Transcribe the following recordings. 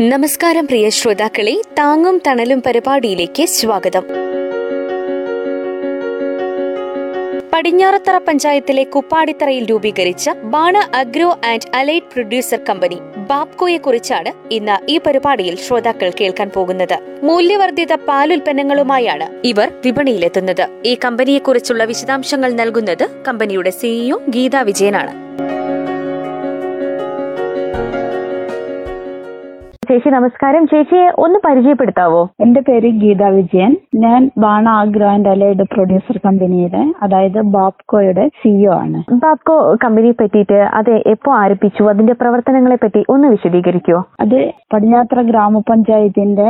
നമസ്കാരം പ്രിയ ശ്രോതാക്കളെ താങ്ങും തണലും പരിപാടിയിലേക്ക് സ്വാഗതം. പടിഞ്ഞാറത്തറ പഞ്ചായത്തിലെ കുപ്പാടിത്തറയിൽ രൂപീകരിച്ച Bana agro and allied producer company ബാപ്കോയെ കുറിച്ചാണ് ഇന്ന് ഈ പരിപാടിയിൽ ശ്രോതാക്കൾ കേൾക്കാൻ പോകുന്നത്. മൂല്യവർദ്ധിത പാലുൽപ്പന്നങ്ങളുമായാണ് ഇവർ വിപണിയിലെത്തുന്നത്. ഈ കമ്പനിയെക്കുറിച്ചുള്ള വിശദാംശങ്ങൾ നൽകുന്നത് കമ്പനിയുടെ സിഇഒ ഗീതാ വിജയനാണ്. ചേച്ചി നമസ്കാരം. ചേച്ചിയെ ഒന്ന് പരിചയപ്പെടുത്താവോ? എന്റെ പേര് ഗീത വിജയൻ. ഞാൻ Bana agro and allied producer കമ്പനിയുടെ അതായത് ബാപ്കോയുടെ സിഇഒ ആണ്. ബാപ്കോ കമ്പനിയെ പറ്റിയിട്ട് അത് എപ്പോ ആരംഭിച്ചു? അതിന്റെ പ്രവർത്തനങ്ങളെ പറ്റി ഒന്ന് വിശദീകരിക്കുവോ? അത് പടിഞ്ഞാത്ര ഗ്രാമപഞ്ചായത്തിന്റെ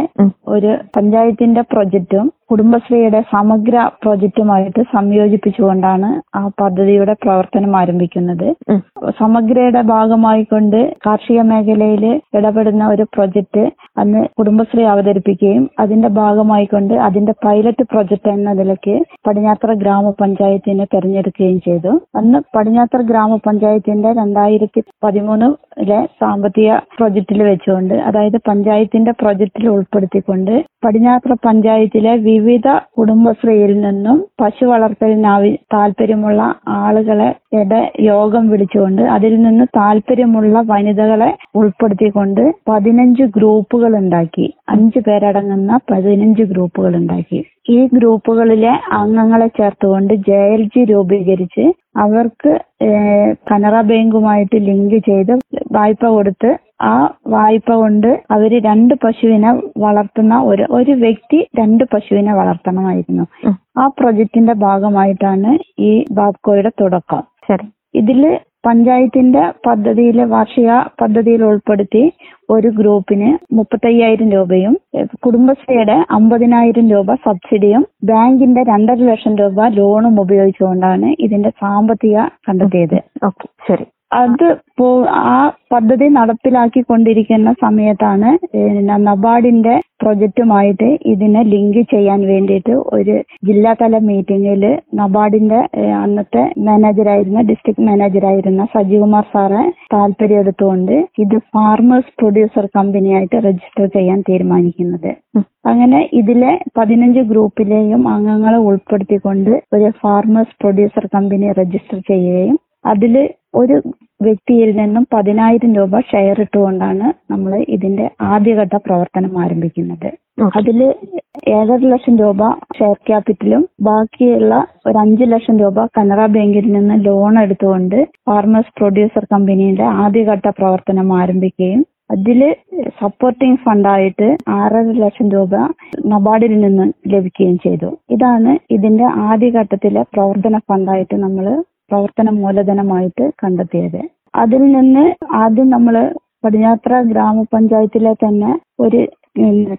ഒരു പഞ്ചായത്തിന്റെ പ്രൊജക്റ്റും കുടുംബശ്രീയുടെ സമഗ്ര പ്രോജക്റ്റുമായിട്ട് സംയോജിപ്പിച്ചുകൊണ്ടാണ് ആ പദ്ധതിയുടെ പ്രവർത്തനം ആരംഭിക്കുന്നത്. സമഗ്രയുടെ ഭാഗമായിക്കൊണ്ട് കാർഷിക മേഖലയിൽ ഇടപെടുന്ന ഒരു പ്രൊജക്റ്റ് അന്ന് കുടുംബശ്രീ അവതരിപ്പിക്കുകയും അതിന്റെ ഭാഗമായിക്കൊണ്ട് അതിന്റെ പൈലറ്റ് പ്രൊജക്ട് എന്ന നിലയ്ക്ക് പടിഞ്ഞാത്ര ഗ്രാമപഞ്ചായത്തിനെ തെരഞ്ഞെടുക്കുകയും ചെയ്തു. അന്ന് പടിഞ്ഞാത്ര ഗ്രാമപഞ്ചായത്തിന്റെ രണ്ടായിരത്തി പതിമൂന്നിലെ സാമ്പത്തിക പ്രൊജക്റ്റിൽ വെച്ചുകൊണ്ട് അതായത് പഞ്ചായത്തിന്റെ പ്രൊജക്റ്റിൽ ഉൾപ്പെടുത്തിക്കൊണ്ട് പടിഞ്ഞാത്ര പഞ്ചായത്തിലെ വിവിധ കുടുംബശ്രീയിൽ നിന്നും പശു വളർത്തലിനാവി താല്പര്യമുള്ള ആളുകളെ യോഗം വിളിച്ചുകൊണ്ട് അതിൽ നിന്ന് താല്പര്യമുള്ള വനിതകളെ ഉൾപ്പെടുത്തിക്കൊണ്ട് പതിനഞ്ച് ഗ്രൂപ്പുകൾ ഉണ്ടാക്കി അഞ്ചു പേരടങ്ങുന്ന പതിനഞ്ച് ഗ്രൂപ്പുകൾ ഉണ്ടാക്കി ഈ ഗ്രൂപ്പുകളിലെ അംഗങ്ങളെ ചേർത്തുകൊണ്ട് ജെ എൽ ജി രൂപീകരിച്ച് അവർക്ക് കനറ ബാങ്കുമായിട്ട് ലിങ്ക് ചെയ്ത് വായ്പ കൊടുത്ത് ആ വായ്പ കൊണ്ട് അവർ രണ്ട് പശുവിനെ വളർത്തുന്ന ഒരു ഒരു വ്യക്തി രണ്ട് പശുവിനെ വളർത്തണമായിരുന്നു. ആ പ്രൊജക്ടിന്റെ ഭാഗമായിട്ടാണ് ഈ ബാബ്കോയുടെ തുടക്കം. ഇതിൽ പഞ്ചായത്തിന്റെ പദ്ധതിയിലെ വാർഷിക പദ്ധതിയിൽ ഉൾപ്പെടുത്തി ഒരു ഗ്രൂപ്പിന് മുപ്പത്തയ്യായിരം രൂപയും കുടുംബശ്രീയുടെ അമ്പതിനായിരം രൂപ സബ്സിഡിയും ബാങ്കിന്റെ രണ്ടര ലക്ഷം രൂപ ലോണും ഉപയോഗിച്ചുകൊണ്ടാണ് ഇതിന്റെ സാമ്പത്തിക കണ്ടെത്തിയത്. ഓക്കെ. ശരി. അത് പോ- ആ പദ്ധതി നടപ്പിലാക്കി കൊണ്ടിരിക്കുന്ന സമയത്താണ് നബാർഡിന്റെ പ്രൊജക്റ്റുമായിട്ട് ഇതിനെ ലിങ്ക് ചെയ്യാൻ വേണ്ടിയിട്ട് ഒരു ജില്ലാതല മീറ്റിംഗിൽ നബാർഡിന്റെ അന്നത്തെ മാനേജറായിരുന്ന ഡിസ്ട്രിക്ട് മാനേജറായിരുന്ന സജികുമാർ സാറെ താല്പര്യം എടുത്തുകൊണ്ട് ഇത് ഫാർമേഴ്സ് പ്രൊഡ്യൂസർ കമ്പനിയായിട്ട് രജിസ്റ്റർ ചെയ്യാൻ തീരുമാനിക്കുന്നത്. അങ്ങനെ ഇതിലെ പതിനഞ്ച് ഗ്രൂപ്പിലെയും അംഗങ്ങളെ ഉൾപ്പെടുത്തിക്കൊണ്ട് ഒരു ഫാർമേഴ്സ് പ്രൊഡ്യൂസർ കമ്പനി രജിസ്റ്റർ ചെയ്യുകയും അതിൽ ഒരു വ്യക്തിയിൽ നിന്നും പതിനായിരം രൂപ ഷെയർ ഇട്ടുകൊണ്ടാണ് നമ്മൾ ഇതിന്റെ ആദ്യഘട്ട പ്രവർത്തനം ആരംഭിക്കുന്നത്. അതിൽ ഏഴര ലക്ഷം രൂപ ഷെയർ ക്യാപിറ്റലും ബാക്കിയുള്ള ഒരു അഞ്ചു ലക്ഷം രൂപ കനറ ബാങ്കിൽ നിന്ന് ലോൺ എടുത്തുകൊണ്ട് ഫാർമേഴ്സ് പ്രൊഡ്യൂസർ കമ്പനിയുടെ ആദ്യഘട്ട പ്രവർത്തനം ആരംഭിക്കുകയും അതിൽ സപ്പോർട്ടിംഗ് ഫണ്ടായിട്ട് ആറര ലക്ഷം രൂപ നബാർഡിൽ നിന്ന് ലഭിക്കുകയും ചെയ്തു. ഇതാണ് ഇതിന്റെ ആദ്യഘട്ടത്തിലെ പ്രവർത്തന ഫണ്ടായിട്ട് നമ്മൾ പ്രവർത്തന മൂലധനമായിട്ട് കണ്ടെത്തിയത്. അതിൽ നിന്ന് ആദ്യം നമ്മൾ പടിഞ്ഞാത്ര ഗ്രാമപഞ്ചായത്തിലെ തന്നെ ഒരു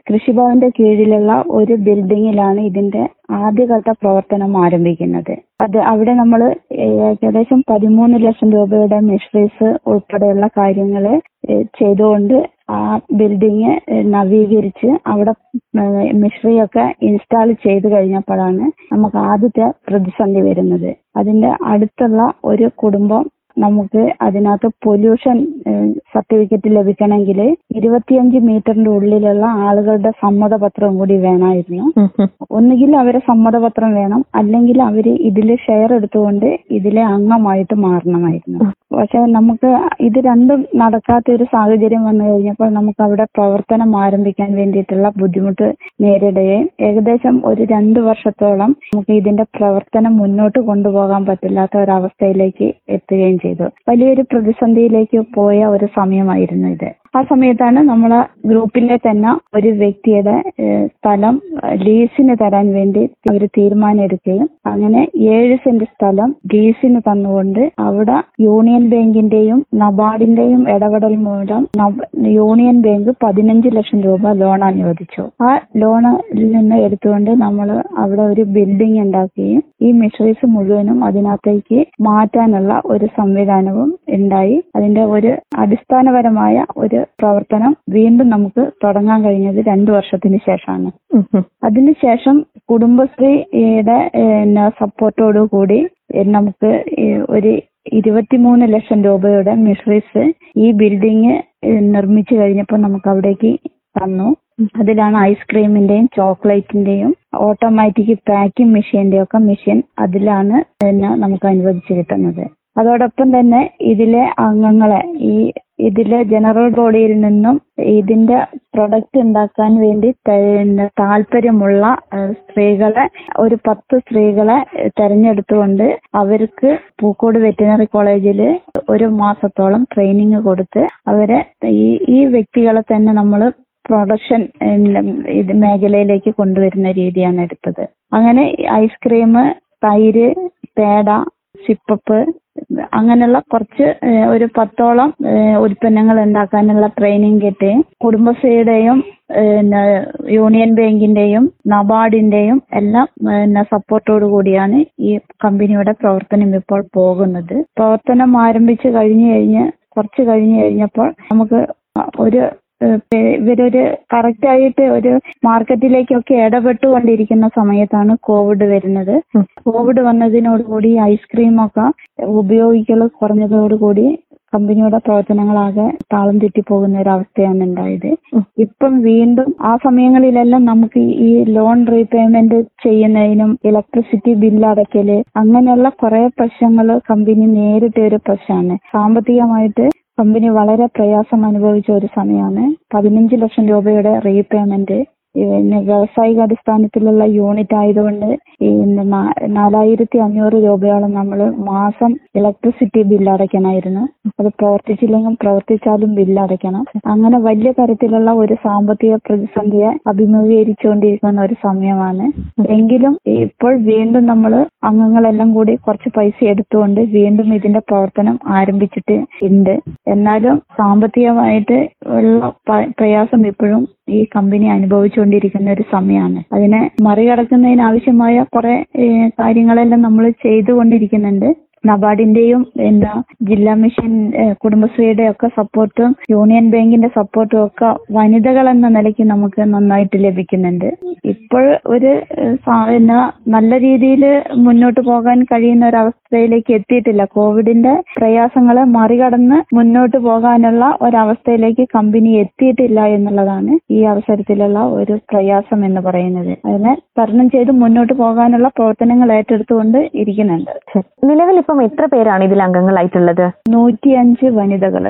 കൃഷിഭവന്റെ കീഴിലുള്ള ഒരു ബിൽഡിങ്ങിലാണ് ഇതിന്റെ ആദ്യഘട്ട പ്രവർത്തനം ആരംഭിക്കുന്നത്. അത് അവിടെ നമ്മൾ ഏകദേശം പതിമൂന്ന് ലക്ഷം രൂപയുടെ മെഷീൻസ് ഉൾപ്പെടെയുള്ള കാര്യങ്ങൾ ചെയ്തുകൊണ്ട് ആ ബിൽഡിങ് നവീകരിച്ച് അവിടെ മെഷീനറി ഒക്കെ ഇൻസ്റ്റാൾ ചെയ്ത് കഴിഞ്ഞപ്പോഴാണ് നമുക്ക് ആദ്യത്തെ പ്രതിസന്ധി വരുന്നത്. അതിന്റെ അടുത്തുള്ള ഒരു കുടുംബം നമുക്ക് അതിനകത്ത് പൊല്യൂഷൻ സർട്ടിഫിക്കറ്റ് ലഭിക്കണമെങ്കിൽ ഇരുപത്തിയഞ്ച് മീറ്ററിന്റെ ഉള്ളിലുള്ള ആളുകളുടെ സമ്മതപത്രം കൂടി വേണമായിരുന്നു. ഒന്നുകിൽ അവരെ സമ്മതപത്രം വേണം അല്ലെങ്കിൽ അവർ ഇതിൽ ഷെയർ എടുത്തുകൊണ്ട് ഇതിലെ അംഗമായിട്ട് മാറണമായിരുന്നു. പക്ഷെ നമുക്ക് ഇത് രണ്ടും നടക്കാത്ത ഒരു സാഹചര്യം വന്നു കഴിഞ്ഞപ്പോൾ നമുക്ക് അവിടെ പ്രവർത്തനം ആരംഭിക്കാൻ വേണ്ടിയിട്ടുള്ള ബുദ്ധിമുട്ട് നേരിടുകയും ഏകദേശം ഒരു രണ്ട് വർഷത്തോളം നമുക്ക് ഇതിന്റെ പ്രവർത്തനം മുന്നോട്ട് കൊണ്ടുപോകാൻ പറ്റില്ലാത്ത അവസ്ഥയിലേക്ക് എത്തുകയും ചെയ്തു. വലിയൊരു പ്രതിസന്ധിയിലേക്ക് പോയ ഒരു സമയമായിരുന്നു ഇത്. ആ സമയത്താണ് നമ്മളെ ഗ്രൂപ്പിലെ തന്നെ ഒരു വ്യക്തിയുടെ സ്ഥലം ലീസിന് തരാൻ വേണ്ടി അവർ തീരുമാനം എടുക്കുകയും അങ്ങനെ ഏഴ് സെന്റ് സ്ഥലം ലീസിന് തന്നുകൊണ്ട് അവിടെ യൂണിയൻ ബാങ്കിന്റെയും നബാർഡിന്റെയും ഇടപെടൽ മൂലം യൂണിയൻ ബാങ്ക് പതിനഞ്ച് ലക്ഷം രൂപ ലോൺ അനുവദിച്ചു. ആ ലോണിൽ നിന്ന് എടുത്തുകൊണ്ട് നമ്മൾ അവിടെ ഒരു ബിൽഡിംഗ് ഉണ്ടാക്കുകയും ഈ മിഷറീസ് മുഴുവനും അതിനകത്തേക്ക് മാറ്റാനുള്ള ഒരു സംവിധാനവും ഉണ്ടായി. അതിന്റെ ഒരു അടിസ്ഥാനപരമായ ഒരു പ്രവർത്തനം വീണ്ടും നമുക്ക് തുടങ്ങാൻ കഴിഞ്ഞത് രണ്ടു വർഷത്തിന് ശേഷമാണ്. അതിനുശേഷം കുടുംബശ്രീയുടെ സപ്പോർട്ടോടു കൂടി നമുക്ക് ഒരു ഇരുപത്തിമൂന്ന് ലക്ഷം രൂപയുടെ മിഷറീസ് ഈ ബിൽഡിംഗ് നിർമ്മിച്ചു കഴിഞ്ഞപ്പോൾ നമുക്ക് അവിടേക്ക് തന്നു. അതിലാണ് ഐസ്ക്രീമിന്റെയും ചോക്ലേറ്റിന്റെയും ഓട്ടോമാറ്റിക് പാക്കിംഗ് മെഷീന്റെയും ഒക്കെ മെഷീൻ അതിലാണ് നമുക്ക് അനുവദിച്ചു കിട്ടുന്നത് അതോടൊപ്പം തന്നെ ഇതിലെ അംഗങ്ങളെ ഈ ഇതിലെ ജനറൽ ബോഡിയിൽ നിന്നും ഇതിന്റെ പ്രൊഡക്റ്റ് ഉണ്ടാക്കാൻ വേണ്ടി താല്പര്യമുള്ള സ്ത്രീകളെ ഒരു പത്ത് സ്ത്രീകളെ തെരഞ്ഞെടുത്തുകൊണ്ട് അവർക്ക് പൂക്കോട് വെറ്റിനറി കോളേജിൽ ഒരു മാസത്തോളം ട്രെയിനിങ് കൊടുത്ത് അവരെ ഈ ഈ വ്യക്തികളെ തന്നെ നമ്മൾ പ്രൊഡക്ഷൻ ഇത് മേഖലയിലേക്ക് കൊണ്ടുവരുന്ന രീതിയാണ് എടുത്തത്. അങ്ങനെ ഐസ്ക്രീം തൈര് പേട സിപ്പപ്പ് അങ്ങനെയുള്ള കുറച്ച് ഒരു പത്തോളം ഉൽപ്പന്നങ്ങൾ ഉണ്ടാക്കാനുള്ള ട്രെയിനിങ് കിട്ടി. കുടുംബശ്രീയുടെയും പിന്നെ യൂണിയൻ ബാങ്കിന്റെയും നബാർഡിന്റെയും എല്ലാം പിന്നെ സപ്പോർട്ടോടു കൂടിയാണ് ഈ കമ്പനിയുടെ പ്രവർത്തനം ഇപ്പോൾ പോകുന്നത്. പ്രവർത്തനം ആരംഭിച്ചു കഴിഞ്ഞു കഴിഞ്ഞ് കുറച്ച് കഴിഞ്ഞു കഴിഞ്ഞപ്പോൾ നമുക്ക് ഒരു ഇവരൊരു കറക്റ്റ് ആയിട്ട് ഒരു മാർക്കറ്റിലേക്കൊക്കെ ഇടപെട്ടുകൊണ്ടിരിക്കുന്ന സമയത്താണ് കോവിഡ് വരുന്നത്. കോവിഡ് വന്നതിനോടുകൂടി ഐസ്ക്രീമൊക്കെ ഉപയോഗിക്കൽ കുറഞ്ഞതോടുകൂടി കമ്പനിയുടെ പ്രവർത്തനങ്ങളാകെ താളം തെറ്റിപ്പോകുന്ന ഒരു അവസ്ഥയാണ് ഉണ്ടായത്. ഇപ്പം വീണ്ടും ആ സമയങ്ങളിലെല്ലാം നമുക്ക് ഈ ലോൺ റീപേയ്മെന്റ് ചെയ്യുന്നതിനും ഇലക്ട്രിസിറ്റി ബില്ല് അടയ്ക്കൽ അങ്ങനെയുള്ള കുറെ പ്രശ്നങ്ങൾ കമ്പനി നേരിട്ട ഒരു പ്രശ്നമാണ്. സാമ്പത്തികമായിട്ട് കമ്പനി വളരെ പ്രയാസം അനുഭവിച്ച ഒരു സമയമാണ്. പതിനഞ്ച് ലക്ഷം രൂപയുടെ റീപേയ്മെന്റ് പിന്നെ വ്യാവസായിക അടിസ്ഥാനത്തിലുള്ള യൂണിറ്റ് ആയതുകൊണ്ട് ഈ നാ- നാലായിരത്തി അഞ്ഞൂറ് രൂപയോളം നമ്മൾ മാസം ഇലക്ട്രിസിറ്റി ബില്ല് അടയ്ക്കണമായിരുന്നു അത് പ്രവർത്തിച്ചില്ലെങ്കിൽ പ്രവർത്തിച്ചാലും ബില്ല് അടയ്ക്കണം. അങ്ങനെ വലിയ തരത്തിലുള്ള ഒരു സാമ്പത്തിക പ്രതിസന്ധിയെ അഭിമുഖീകരിച്ചുകൊണ്ടിരിക്കുന്ന ഒരു സമയമാണ്. എങ്കിലും ഇപ്പോൾ വീണ്ടും നമ്മൾ അംഗങ്ങളെല്ലാം കൂടി കുറച്ച് പൈസ എടുത്തുകൊണ്ട് വീണ്ടും ഇതിന്റെ പ്രവർത്തനം ആരംഭിച്ചിട്ട് ഉണ്ട് എന്നാലും സാമ്പത്തികമായിട്ട് ഉള്ള പ്രയാസം ഇപ്പോഴും ഈ കമ്പനി അനുഭവിച്ചുകൊണ്ടിരിക്കുന്ന ഒരു സമയമാണ്. അതിനെ മറികടക്കുന്നതിന് ആവശ്യമായ കുറെ കാര്യങ്ങളെല്ലാം നമ്മൾ ചെയ്തുകൊണ്ടിരിക്കുന്നുണ്ട്. നബാർഡിന്റെയും എന്താ ജില്ലാ മിഷൻ കുടുംബശ്രീയുടെ ഒക്കെ സപ്പോർട്ടും യൂണിയൻ ബാങ്കിന്റെ സപ്പോർട്ടും ഒക്കെ വനിതകൾ എന്ന നിലയ്ക്ക് നമുക്ക് നന്നായിട്ട് ലഭിക്കുന്നുണ്ട്. ഇപ്പോൾ ഒരു നല്ല രീതിയിൽ മുന്നോട്ട് പോകാൻ കഴിയുന്ന ഒരു അവസ്ഥയിലേക്ക് എത്തിയിട്ടില്ല. കോവിഡിന്റെ പ്രയാസങ്ങളെ മറികടന്ന് മുന്നോട്ട് പോകാനുള്ള ഒരവസ്ഥയിലേക്ക് കമ്പനി എത്തിയിട്ടില്ല എന്നുള്ളതാണ് ഈ അവസരത്തിലുള്ള ഒരു പ്രയാസം എന്ന് പറയുന്നത്. അതിനെ തരണം ചെയ്ത് മുന്നോട്ട് പോകാനുള്ള പ്രവർത്തനങ്ങൾ ഏറ്റെടുത്തുകൊണ്ട് ഇരിക്കുന്നുണ്ട്. നിലവിൽ ഇപ്പം എത്ര പേരാണ് ഇതിൽ അംഗങ്ങളായിട്ടുള്ളത്? നൂറ്റിയഞ്ച് വനിതകൾ.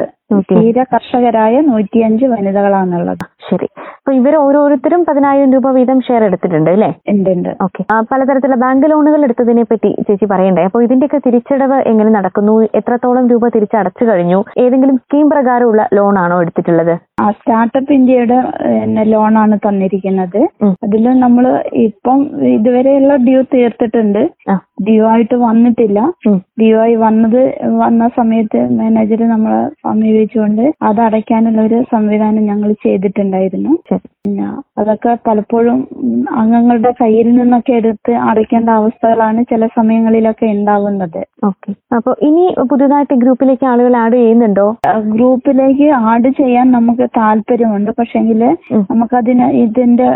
തീരെ കർഷകരായ നൂറ്റിയഞ്ച് വനിതകളാണുള്ളത്. ശരി. അപ്പൊ ഇവർ ഓരോരുത്തരും പതിനായിരം രൂപ വീതം ഷെയർ എടുത്തിട്ടുണ്ട് അല്ലേ? ഉണ്ട് ഉണ്ട്. ഓക്കെ. പലതരത്തിലുള്ള ബാങ്ക് ലോണുകൾ എടുത്തതിനെ പറ്റി ചേച്ചി പറയണ്ടേ? അപ്പോൾ ഇതിന്റെയൊക്കെ തിരിച്ചടവ് എങ്ങനെ നടക്കുന്നു? എത്രത്തോളം രൂപ തിരിച്ചടച്ചു കഴിഞ്ഞു? ഏതെങ്കിലും സ്കീം പ്രകാരമുള്ള ലോണാണോ എടുത്തിട്ടുള്ളത്? ആ സ്റ്റാർട്ടപ്പ് ഇന്ത്യയുടെ ലോണാണ് തന്നിരിക്കുന്നത്. അതിൽ നമ്മൾ ഇപ്പം ഇതുവരെയുള്ള ഡ്യൂ തീർത്തിട്ടുണ്ട്. ഡ്യൂ ആയിട്ട് വന്നിട്ടില്ല. ഡ്യൂ ആയി വന്നത് വന്ന സമയത്ത് മാനേജർ നമ്മളെ സമീപിച്ചുകൊണ്ട് അത് അടയ്ക്കാനുള്ള ഒരു സംവിധാനം ഞങ്ങൾ ചെയ്തിട്ടുണ്ടായിരുന്നു. പിന്നെ അതൊക്കെ പലപ്പോഴും അംഗങ്ങളുടെ കയ്യിൽ നിന്നൊക്കെ എടുത്ത് അടയ്ക്കേണ്ട അവസ്ഥകളാണ് ചില സമയങ്ങളിലൊക്കെ ഉണ്ടാവുന്നത്. ഓക്കെ. അപ്പൊ ഇനി പുതുതായിട്ട് ഗ്രൂപ്പിലേക്ക് ആളുകൾ ആഡ് ചെയ്യുന്നുണ്ടോ? ഗ്രൂപ്പിലേക്ക് ആഡ് ചെയ്യാൻ നമുക്ക് താല്പര്യമുണ്ട്. പക്ഷെങ്കിൽ. നമുക്കതിന് ഇതിന്റെ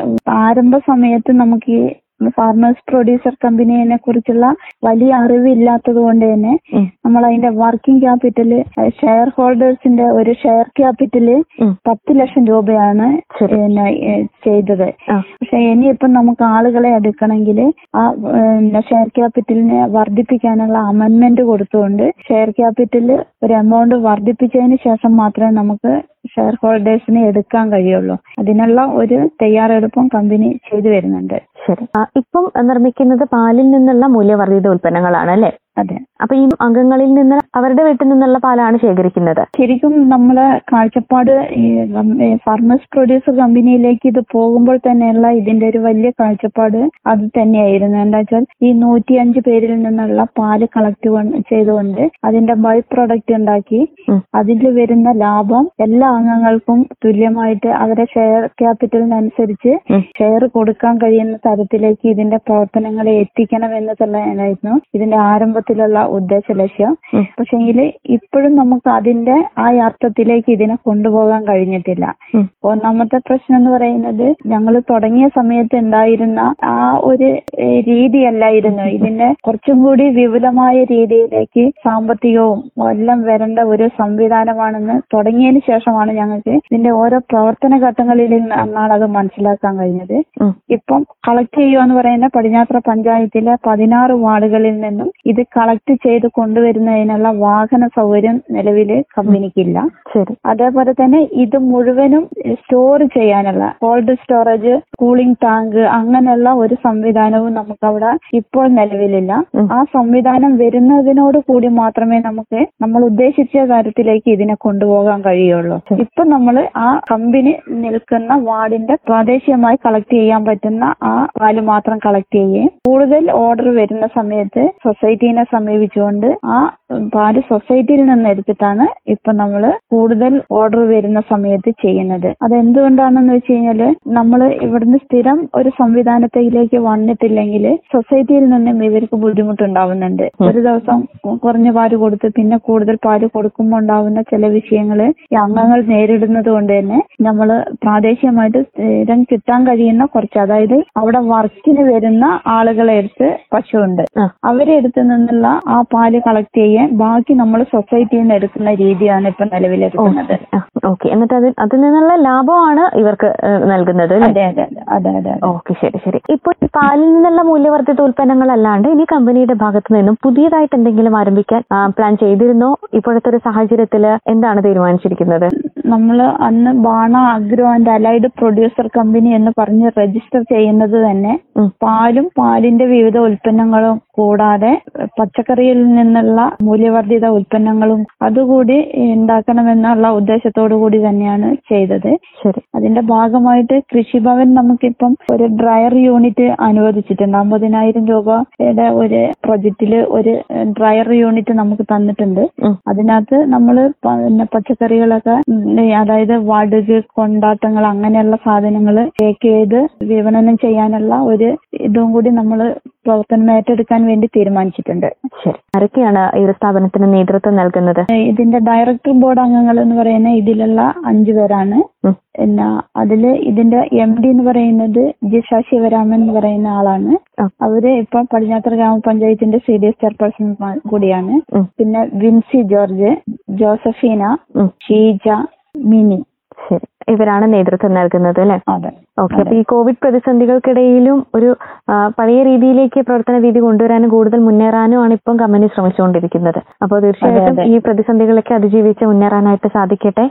ആരംഭ സമയത്ത് നമുക്ക് ഈ ഫാർമേഴ്സ് പ്രൊഡ്യൂസർ കമ്പനിയെ കുറിച്ചുള്ള വലിയ അറിവില്ലാത്തത് കൊണ്ട് തന്നെ നമ്മൾ അതിന്റെ വർക്കിംഗ് ക്യാപിറ്റൽ ഷെയർ ഹോൾഡേഴ്സിന്റെ ഒരു ഷെയർ ക്യാപിറ്റൽ. പത്ത് ലക്ഷം രൂപയാണ് ചെയ്തത്. പക്ഷെ ഇനിയിപ്പം നമുക്ക് ആളുകളെ എടുക്കണമെങ്കിൽ ആ ഷെയർ ക്യാപിറ്റലിനെ വർദ്ധിപ്പിക്കാനുള്ള അമെന്റ്മെന്റ് കൊടുത്തുകൊണ്ട് ഷെയർ ക്യാപിറ്റൽ ഒരു എമൗണ്ട് വർദ്ധിപ്പിച്ചതിന് ശേഷം മാത്രമേ നമുക്ക് ഷെയർ ഹോൾഡേഴ്സിനെ എടുക്കാൻ കഴിയുള്ളൂ. അതിനുള്ള ഒരു തയ്യാറെടുപ്പും കമ്പനി ചെയ്തു വരുന്നുണ്ട്. ശരി. ഇപ്പം നിർമ്മിക്കുന്നത് പാലിൽ നിന്നുള്ള മൂല്യവർദ്ധിത ഉൽപ്പന്നങ്ങളാണ് അല്ലേ? അതെ അപ്പൊ ഈ അംഗങ്ങളിൽ നിന്ന് അവരുടെ വീട്ടിൽ നിന്നുള്ള പാലാണ് ശേഖരിക്കുന്നത് ശരിക്കും നമ്മളെ കാഴ്ചപ്പാട് ഈ ഫാർമേഴ്സ് പ്രൊഡ്യൂസർ കമ്പനിയിലേക്ക് ഇത് പോകുമ്പോൾ തന്നെയുള്ള ഇതിന്റെ ഒരു വലിയ കാഴ്ചപ്പാട് അത് തന്നെയായിരുന്നു എന്താ വെച്ചാൽ ഈ നൂറ്റിയഞ്ച് പേരിൽ നിന്നുള്ള പാൽ കളക്ട് ചെയ്തുകൊണ്ട് അതിന്റെ ബൈ പ്രൊഡക്റ്റ് ഉണ്ടാക്കി. അതിൽ വരുന്ന ലാഭം എല്ലാ അംഗങ്ങൾക്കും തുല്യമായിട്ട് അവരുടെ ഷെയർ ക്യാപിറ്റലിനനുസരിച്ച്. ഷെയർ കൊടുക്കാൻ കഴിയുന്ന തരത്തിലേക്ക് ഇതിന്റെ പ്രവർത്തനങ്ങളെ എത്തിക്കണം എന്നതുള്ളതായിരുന്നു ഇതിന്റെ ആരംഭത്തിലുള്ള ഉദ്ദേശ ലക്ഷ്യം. പക്ഷെങ്കിൽ ഇപ്പോഴും നമുക്ക് അതിന്റെ ആ അർത്ഥത്തിലേക്ക് ഇതിനെ കൊണ്ടുപോകാൻ കഴിഞ്ഞിട്ടില്ല. ഒന്നാമത്തെ പ്രശ്നം എന്ന് പറയുന്നത് ഞങ്ങൾ തുടങ്ങിയ സമയത്ത് ഉണ്ടായിരുന്ന ആ ഒരു രീതിയല്ലായിരുന്നു ഇതിന്റെ കുറച്ചും കൂടി വിപുലമായ രീതിയിലേക്ക് സാമ്പത്തികവും എല്ലാം വരേണ്ട ഒരു സംവിധാനമാണെന്ന് തുടങ്ങിയതിന് ശേഷമാണ് ഞങ്ങൾക്ക് ഇതിന്റെ ഓരോ പ്രവർത്തന ഘട്ടങ്ങളിൽ നിന്നാണ് അത് മനസ്സിലാക്കാൻ കഴിഞ്ഞത്. ഇപ്പം കളക്ട് ചെയ്യുക എന്ന് പറയുന്ന പടിഞ്ഞാത്ര പഞ്ചായത്തിലെ പതിനാറ് വാർഡുകളിൽ നിന്നും ഇത് കളക്ട് ചെയ്ത് കൊണ്ടുവരുന്നതിനുള്ള വാഹന സൗകര്യം നിലവിൽ കമ്പനിക്കില്ല. അതേപോലെ തന്നെ ഇത് മുഴുവനും സ്റ്റോർ ചെയ്യാനുള്ള കോൾഡ് സ്റ്റോറേജ് കൂളിംഗ് ടാങ്ക് അങ്ങനെയുള്ള ഒരു സംവിധാനവും നമുക്ക് അവിടെ ഇപ്പോൾ നിലവിലില്ല. ആ സംവിധാനം വരുന്നതിനോട് കൂടി മാത്രമേ നമുക്ക് നമ്മൾ ഉദ്ദേശിച്ച കാര്യത്തിലേക്ക് ഇതിനെ കൊണ്ടുപോകാൻ കഴിയുള്ളൂ. ഇപ്പൊ നമ്മൾ ആ കമ്പനി നിൽക്കുന്ന വാർഡിന്റെ പ്രാദേശികമായി കളക്ട് ചെയ്യാൻ പറ്റുന്ന ആ പാൽ മാത്രം കളക്ട് ചെയ്യുകയും കൂടുതൽ ഓർഡർ വരുന്ന സമയത്ത് സൊസൈറ്റീനെ സമീപിച്ചുകൊണ്ട് ആ പാൽ സൊസൈറ്റിയിൽ നിന്ന് എടുത്തിട്ടാണ് ഇപ്പൊ നമ്മൾ കൂടുതൽ ഓർഡർ വരുന്ന സമയത്ത് ചെയ്യുന്നത്. അത് എന്തുകൊണ്ടാണെന്ന് വെച്ച് കഴിഞ്ഞാൽ നമ്മൾ ഇവിടുന്ന് സ്ഥിരം ഒരു സംവിധാനത്തിലേക്ക് വന്നിട്ടില്ലെങ്കിൽ സൊസൈറ്റിയിൽ നിന്നും ഇവർക്ക് ബുദ്ധിമുട്ടുണ്ടാവുന്നുണ്ട്. ഒരു ദിവസം കുറഞ്ഞ പാൽ കൊടുത്ത് പിന്നെ കൂടുതൽ പാൽ കൊടുക്കുമ്പോൾ ഉണ്ടാവുന്ന ചില വിഷയങ്ങൾ ഈ അംഗങ്ങൾ നേരിടുന്നത് കൊണ്ട് തന്നെ നമ്മൾ പ്രാദേശികമായിട്ട് സ്ഥിരം കിട്ടാൻ കഴിയുന്ന കുറച്ച് അതായത് അവിടെ വർക്കിന് വരുന്ന ആളുകളെ എടുത്ത് പശുവുണ്ട്. ആ. അവരെ അടുത്ത് നിന്നുള്ള ആ പാൽ കളക്ട് ചെയ്യാൻ ബാക്കി നമ്മൾ സൊസൈറ്റിയിൽ നിന്ന് എടുക്കുന്ന രീതിയാണ് ഇപ്പൊ നിലവിലെടുക്കുന്നത് ഓക്കെ എന്നിട്ട് അതിൽ അതിൽ നിന്നുള്ള ലാഭമാണ് ഇവർക്ക് നൽകുന്നത് അതെ അതെ അതെ അതെ ഓക്കെ ശരി ശരി. ഇപ്പൊ പാലിൽ നിന്നുള്ള മൂല്യവർദ്ധിത ഉൽപ്പന്നങ്ങൾ അല്ലാണ്ട് ഇനി കമ്പനിയുടെ ഭാഗത്തു നിന്നും പുതിയതായിട്ട് എന്തെങ്കിലും ആരംഭിക്കാൻ പ്ലാൻ ചെയ്തിരുന്നോ? ഇപ്പോഴത്തെ ഒരു സാഹചര്യത്തിൽ എന്താണ് തീരുമാനിച്ചിരിക്കുന്നത്? നമ്മൾ അന്ന് Bana agro and allied producer company എന്ന് പറഞ്ഞ് രജിസ്റ്റർ ചെയ്യുന്നത് തന്നെ പാലും പാലിന്റെ വിവിധ ഉൽപ്പന്നങ്ങളും കൂടാതെ പച്ചക്കറിയിൽ നിന്നുള്ള മൂല്യവർദ്ധിത ഉൽപ്പന്നങ്ങളും അതുകൂടി ഉണ്ടാക്കണമെന്നുള്ള ഉദ്ദേശത്തോടു കൂടി തന്നെയാണ് ചെയ്തത്. ശരി. അതിന്റെ ഭാഗമായിട്ട് കൃഷിഭവൻ നമുക്കിപ്പം ഒരു ഡ്രയർ യൂണിറ്റ് അനുവദിച്ചിട്ടുണ്ട്. അമ്പതിനായിരം രൂപയുടെ ഒരു പ്രൊജക്റ്റിൽ ഒരു ഡ്രയർ യൂണിറ്റ് നമുക്ക് തന്നിട്ടുണ്ട്. അതിനകത്ത് നമ്മൾ പിന്നെ പച്ചക്കറികളൊക്കെ അതായത് വടുക് കൊണ്ടാട്ടങ്ങൾ അങ്ങനെയുള്ള സാധനങ്ങൾ ടേക്ക് ചെയ്ത് വിപണനം ചെയ്യാനുള്ള ഒരു ഇതും കൂടി നമ്മൾ പ്രവർത്തനം ഏറ്റെടുക്കാൻ വേണ്ടി തീരുമാനിച്ചിട്ടുണ്ട്. ശരി. ആരൊക്കെയാണ് ഈ ഒരു സ്ഥാപനത്തിന് നേതൃത്വം നൽകുന്നത്? ഇതിന്റെ ഡയറക്ടർ ബോർഡ് അംഗങ്ങൾ എന്ന് പറയുന്ന ഇതിലുള്ള അഞ്ചു പേരാണ്. പിന്നെ അതിൽ ഇതിന്റെ എം ഡി എന്ന് പറയുന്നത് ജി ശിവരാമൻ എന്ന് പറയുന്ന ആളാണ്. അവർ ഇപ്പൊ പടിഞ്ഞാത്തറ ഗ്രാമപഞ്ചായത്തിന്റെ സി ഡി എസ് ചെയർപേഴ്സൺ കൂടിയാണ്. പിന്നെ വിൻസി ജോർജ് ജോസഫീന. ഷീജ മിനി. ശരി. ഇവരാണ് നേതൃത്വം നൽകുന്നത് അല്ലെ? ഓക്കെ. അപ്പൊ ഈ കോവിഡ് പ്രതിസന്ധികൾക്കിടയിലും ഒരു പഴയ രീതിയിലേക്ക് പ്രവർത്തന രീതി കൊണ്ടുവരാനും കൂടുതൽ മുന്നേറാനും ആണ് ഇപ്പം കമ്പനി ശ്രമിച്ചുകൊണ്ടിരിക്കുന്നത്. അപ്പോൾ തീർച്ചയായിട്ടും ഈ പ്രതിസന്ധികളൊക്കെ അതിജീവിച്ച് മുന്നേറാനായിട്ട് സാധിക്കട്ടെ.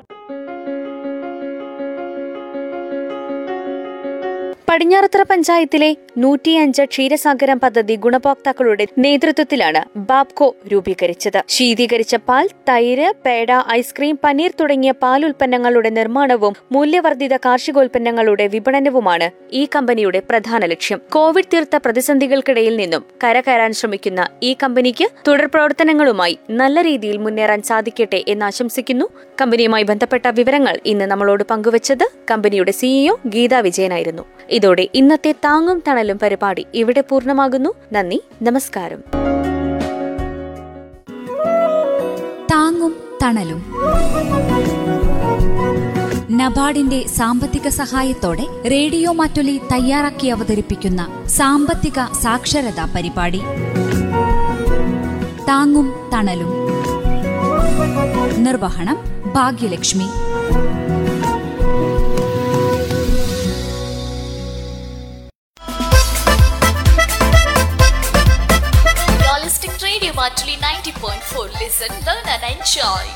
പടിഞ്ഞാറത്തറ പഞ്ചായത്തിലെ നൂറ്റിയഞ്ച് ക്ഷീരസാഗരം പദ്ധതി ഗുണഭോക്താക്കളുടെ നേതൃത്വത്തിലാണ് ബാബ്കോ രൂപീകരിച്ചത്. ശീതീകരിച്ച പാൽ തൈര് പേട ഐസ്ക്രീം പനീർ തുടങ്ങിയ പാൽ ഉൽപ്പന്നങ്ങളുടെ നിർമ്മാണവും മൂല്യവർദ്ധിത കാർഷികോൽപ്പന്നങ്ങളുടെ വിപണനവുമാണ് ഈ കമ്പനിയുടെ പ്രധാന ലക്ഷ്യം. കോവിഡ് തീർത്ത പ്രതിസന്ധികൾക്കിടയിൽ നിന്നും കരകയറാൻ ശ്രമിക്കുന്ന ഈ കമ്പനിക്ക് തുടർ പ്രവർത്തനങ്ങളുമായി നല്ല രീതിയിൽ മുന്നേറാൻ സാധിക്കട്ടെ എന്ന് ആശംസിക്കുന്നു. കമ്പനിയുമായി ബന്ധപ്പെട്ട വിവരങ്ങൾ ഇന്ന് നമ്മളോട് പങ്കുവച്ചത് കമ്പനിയുടെ സിഇഒ ഗീതാ വിജയനായിരുന്നു. ഇതോടെ ഇന്നത്തെ താങ്ങും തണലും പരിപാടി ഇവിടെ പൂർണമാകുന്നു. നന്ദി നമസ്കാരം. താങ്ങും തണലും. നബാർഡിന്റെ സാമ്പത്തിക സഹായത്തോടെ റേഡിയോ മാറ്റൊലി തയ്യാറാക്കി അവതരിപ്പിക്കുന്ന സാമ്പത്തിക സാക്ഷരതാ പരിപാടി. താങ്ങും തണലും. നിർവഹണം ഭാഗ്യലക്ഷ്മി. joy.